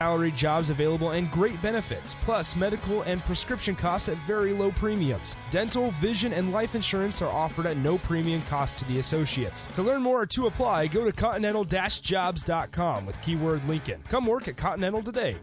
Salary jobs available and great benefits, plus medical and prescription costs at very low premiums. Dental, vision, and life insurance are offered at no premium cost to the associates. To learn more or to apply, go to continental-jobs.com with keyword Lincoln. Come work at Continental today.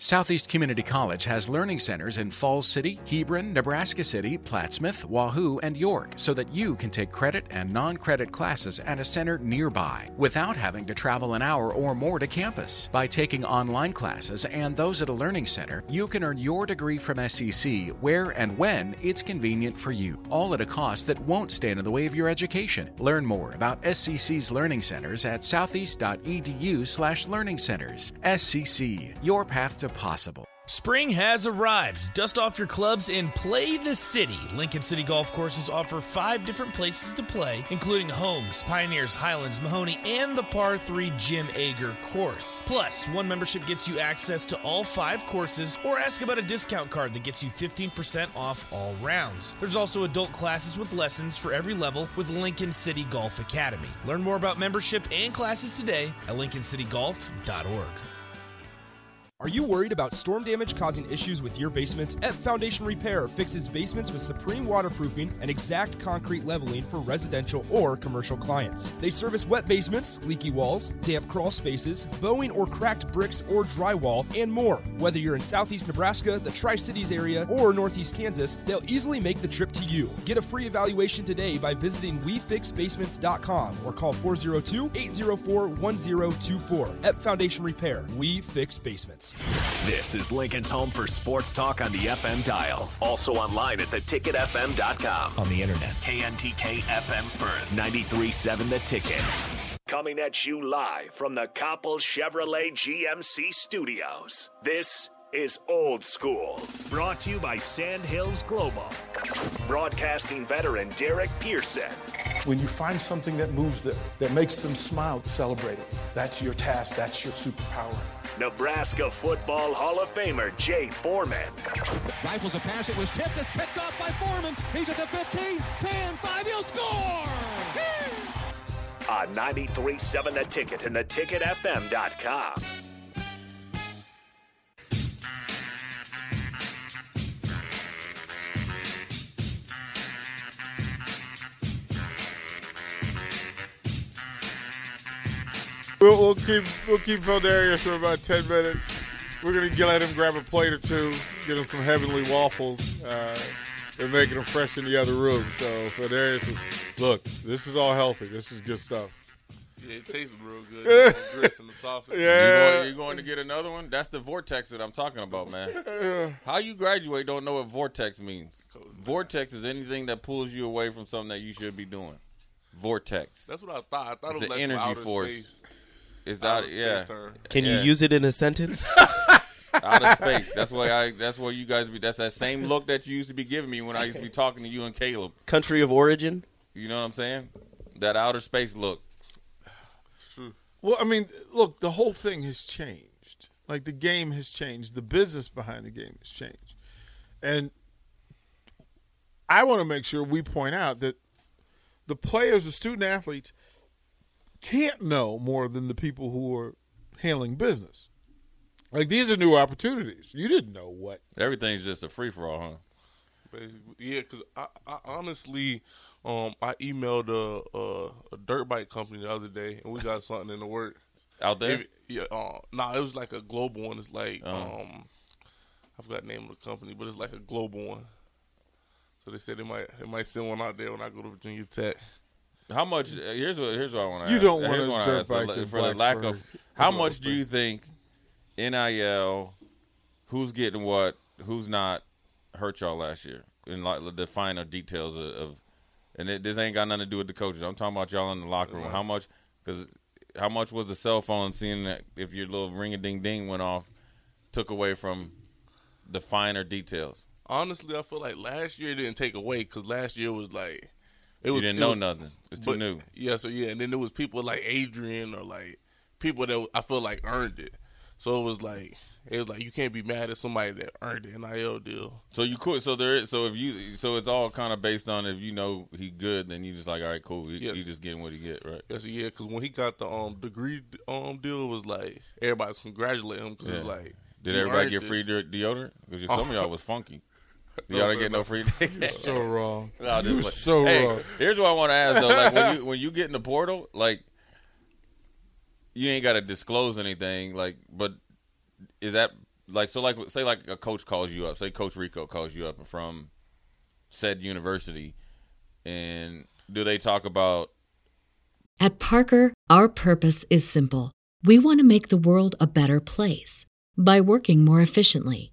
Southeast Community College has learning centers in Falls City, Hebron, Nebraska City, Plattsmouth, Wahoo, and York so that you can take credit and non credit classes at a center nearby without having to travel an hour or more to campus. By taking online classes and those at a learning center, you can earn your degree from SCC where and when it's convenient for you, all at a cost that won't stand in the way of your education. Learn more about SCC's learning centers at southeast.edu/slash learning centers. SCC, your path to possible. Spring has arrived. Dust off your clubs and play the city. Lincoln City Golf Courses offer five different places to play, including Holmes, Pioneers, Highlands, Mahoney, and the par 3 Jim Ager course. Plus, one membership gets you access to all five courses, or ask about a discount card that gets you 15% off all rounds. There's also adult classes with lessons for every level with Lincoln City Golf Academy. Learn more about membership and classes today at lincolncitygolf.org. Are you worried about storm damage causing issues with your basement? F Foundation Repair fixes basements with supreme waterproofing and exact concrete leveling for residential or commercial clients. They service wet basements, leaky walls, damp crawl spaces, bowing or cracked bricks or drywall, and more. Whether you're in southeast Nebraska, the Tri Cities area, or northeast Kansas, they'll easily make the trip to you. Get a free evaluation today by visiting WeFixBasements.com or call 402 804 1024. F Foundation Repair. We fix basements. This is Lincoln's home for sports talk on the FM dial. Also online at theticketfm.com. On the internet. KNTK FM Firth, 93.7 The Ticket. Coming at you live from the Coppel Chevrolet GMC studios. This is Old School, brought to you by Sandhills Global. Broadcasting veteran Derek Pearson. When you find something that moves them, that makes them smile, celebrate it. That's your task, that's your superpower. Nebraska Football Hall of Famer Jay Foreman. Rifles a pass, it was tipped, it's picked off by Foreman. He's at the 15, 10, 5, he'll score! On 93.7 The Ticket and theticketfm.com. We'll, we'll keep we'll keep Pheldarius for about ten minutes. We're gonna get, let him grab a plate or two, get him some heavenly waffles. Uh, they're making them fresh in the other room. So Pheldarius, look, this is all healthy. This is good stuff. Yeah, it tastes real good. The grits and the sausage. Yeah. You going, you going to get another one? That's the vortex that I'm talking about, man. How you graduate don't know what vortex means. Vortex is anything that pulls you away from something that you should be doing. Vortex. That's what I thought. I thought It's it was an like energy force. Space. It's Outer out. Yeah. space term. Can you Yeah. use it in a sentence? Outer space. That's why I. That's why you guys be. That's that same look that you used to be giving me when I used to be talking to you and Caleb. Country of origin? You know what I'm saying? That outer space look. Well, I mean, look, the whole thing has changed. Like the game has changed. The business behind the game has changed. And I want to make sure we point out that the players, the student athletes, can't know more than the people who are handling business. Like these are new opportunities. You didn't know what. Everything's just a free for all, huh? Yeah, because I, I honestly, um, I emailed a, a a dirt bike company the other day, and we got something in the work Out there? It- yeah, uh, nah, it was like a global one. It's like Uh-huh. um, I forgot the name of the company, but it's like a global one. So they said they might they might send one out there when I go to Virginia Tech. How much? uh, Here's what here's what I want to. You ask. don't want a what I dirt ask. bike For, for the lack of how much do you think NIL, who's getting what, who's not, hurt y'all last year in like the finer details of, of and it, this ain't got nothing to do with the coaches. I'm talking about y'all in the locker room. Right. How much? Because how much was the cell phone seeing that if your little ring a ding ding went off, took away from the finer details? Honestly, I feel like last year didn't take away because last year was like it You was. didn't know was- nothing. It's too but- new. Yeah, so yeah, and then there was people like Adrian or like people that I feel like earned it. So it was like it was like you can't be mad at somebody that earned the NIL deal. So you could. So there. Is, so if you. So it's all kind of based on if you know he good, then you just like, all right, cool. He, Yeah. he just getting what he get, right? Yes, yeah, because when he got the um degree um deal, it was like everybody's congratulating him because it's Yeah. like Did everybody get free de- deodorant? Because some of y'all was funky. No, Y'all sir, didn't get no no. free. You're so wrong. No, I'm just You're like- so hey, wrong. Here's what I want to ask though: like when you when you get in the portal, like you ain't got to disclose anything, like, but is that like so? Like, say like a coach calls you up. Say Coach Rico calls you up from said university, and do they talk about At Parker, our purpose is simple. We want to make the world a better place by working more efficiently,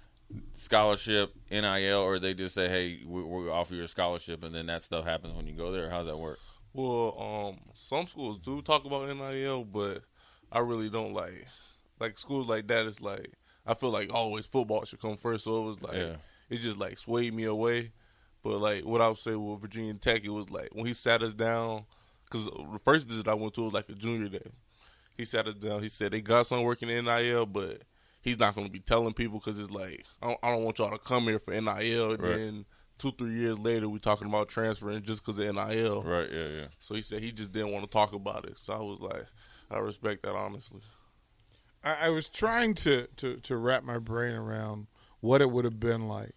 scholarship nil or they just say hey we, we offer you a scholarship and then that stuff happens when you go there how's that work Well, um, some schools do talk about NIL, but I really don't like like schools like that. It's like I feel like always football should come first. So it was like Yeah. it just like swayed me away. But like what I would say with Virginia Tech, it was like when he sat us down because the first visit I went to was like a junior day. He sat us down. He said they got some working in NIL, but he's not going to be telling people because it's like I don't, I don't want y'all to come here for NIL. And Right. then two three years later, we talking about transferring just because of NIL. right yeah yeah So he said he just didn't want to talk about it. So I was like, I respect that honestly. I, I was trying to, to, to wrap my brain around what it would have been like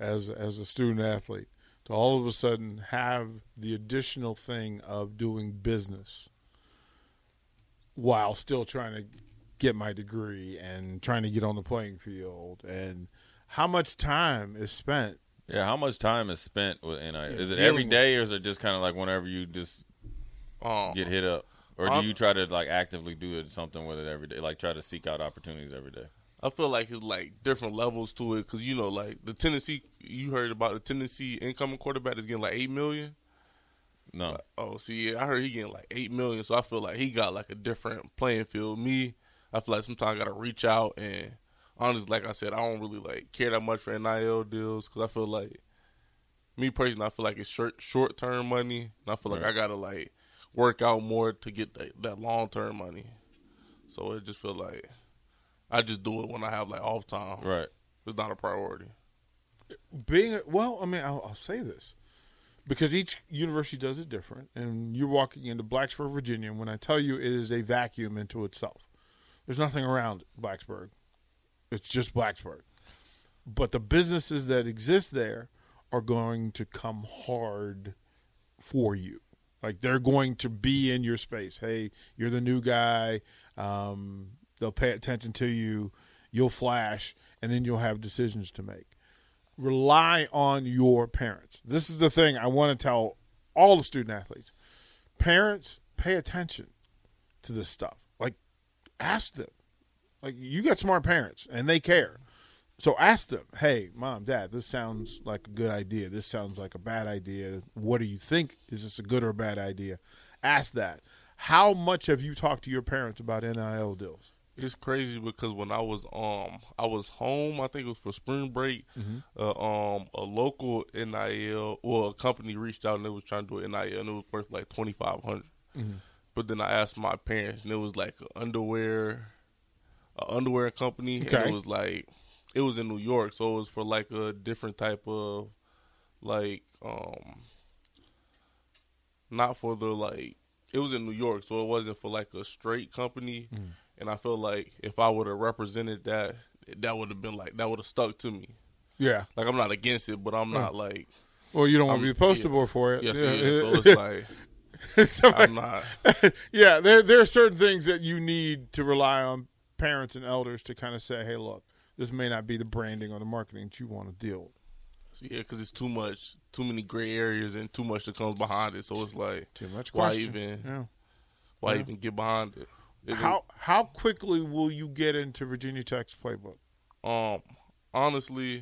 as as a student athlete to all of a sudden have the additional thing of doing business while still trying to get my degree and trying to get on the playing field and how much time is spent? Yeah how much time is spent with nil is it dealing every with- day or is it just kind of like whenever you just Um, get hit up? Or do I'm- you try to like actively do it something with it every day like try to seek out opportunities every day? I feel like it's like different levels to it because you know, like the Tennessee, you heard about the Tennessee incoming quarterback is getting like eight million. no. Oh, see, yeah, I heard he getting like eight million, so I feel like he got like a different playing field. Me, I feel like sometimes I gotta reach out and honestly, like I said, I don't really like care that much for nil deals because I feel like me personally, I feel like it's short short term money, and I feel like I gotta like work out more to get that, that long term money. So it just feel like I just do it when I have like off time. right It's not a priority. being well i mean i'll, I'll say this because each university does it different. And you're walking into Blacksburg, Virginia, and when I tell you it is a vacuum into itself, there's nothing around Blacksburg. It's just Blacksburg. But the businesses that exist there are going to come hard for you. Like they're going to be in your space. Hey, you're the new guy. Um, they'll pay attention to you. You'll flash, and then you'll have decisions to make. Rely on your parents. This is the thing I want to tell all the student athletes. Parents, pay attention to this stuff. Ask them. Like, you got smart parents, and they care. So ask them, hey, mom, dad, this sounds like a good idea. This sounds like a bad idea. What do you think? Is this a good or a bad idea? Ask that. How much have you talked to your parents about NIL deals? It's crazy because when I was um I was home, I think it was for spring break. Mhm. Uh, um, a local NIL, well, a company reached out and they was trying to do an NIL, and it was worth like twenty five hundred. Mhm. But then I asked my parents, and it was like a underwear, a underwear company, and Okay. it was like it was in New York, so it was for like a different type of like um not for the like it was in New York, so it wasn't for like a straight company. Mm. And I feel like if I would have represented that, that would have been like that would have stuck to me. Yeah. Like I'm not against it, but I'm Yeah. not like. Well, you don't want I'm- to be the poster yeah. boy for it. Yes, Yeah. yeah. So it's like So, I'm not. yeah, there there are certain things that you need to rely on parents and elders to kind of say, "Hey, look, this may not be the branding or the marketing that you want to deal with." Yeah, because it's too much, too many gray areas, and too much that comes behind it. So it's like too much. Why question. even? Yeah. Why Yeah. even get behind it? It- How how quickly will you get into Virginia Tech's playbook? Um, honestly,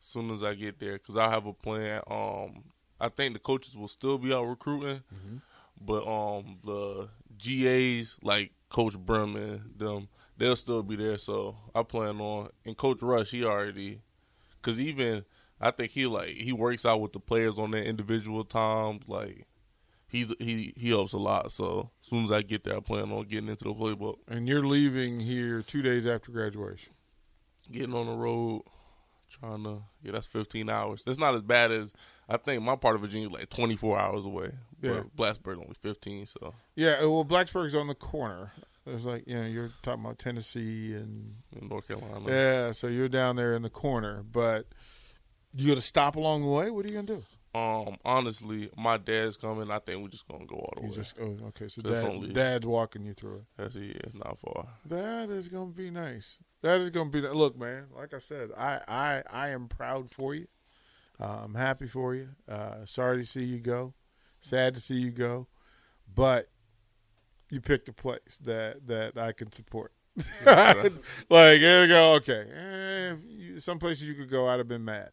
as soon as I get there, because I have a plan. Um, I think the coaches will still be out recruiting, but um, the GAs like Coach Berman, them, they'll still be there. So I plan on, and Coach Rush, he already, because even I think he like he works out with the players on their individual times, like. He's he he helps a lot, so as soon as I get there, I plan on getting into the playbook. And you're leaving here two days after graduation. getting on the road, trying to yeah, that's fifteen hours. That's not as bad as I think. My part of Virginia is like twenty four hours away. Yeah. but Blacksburg only fifteen. So Yeah, well, Blacksburg's on the corner. It's like you know you're talking about Tennessee and North Carolina. yeah, so you're down there in the corner. But you gonna stop along the way? What are you gonna do? Um, honestly, my dad's coming. I think we're just gonna go all the You way. just oh, okay. So dad, only- dad's walking you through it. That's yeah, it's not far. That is gonna be nice. That is gonna be look, man. Like I said, I I I am proud for you. Uh, I'm happy for you. Uh, sorry to see you go. Sad to see you go, but you picked a place that that I can support. like there you go. Okay, eh, you- some places you could go. I'd have been mad.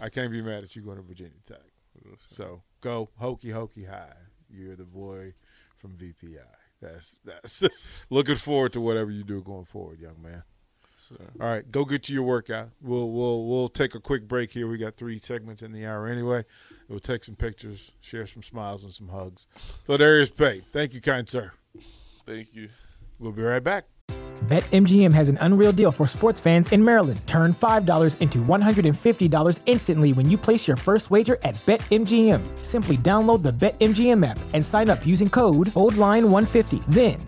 I can't be mad at you going to Virginia Tech. So go hokey hokey high. You're the boy from VPI. That's that's looking forward to whatever you do going forward, young man. All right, go get you your workout. We'll we'll we'll take a quick break here. We got three segments in the hour anyway. We'll take some pictures, share some smiles and some hugs. Pheldarius Payne. Thank you, kind sir. Thank you. We'll be right back. BetMGM has an unreal deal for sports fans in Maryland. Turn $5 into $150 instantly when you place your first wager at BetMGM. Simply download the BetMGM app and sign up using code OldLine150. Then,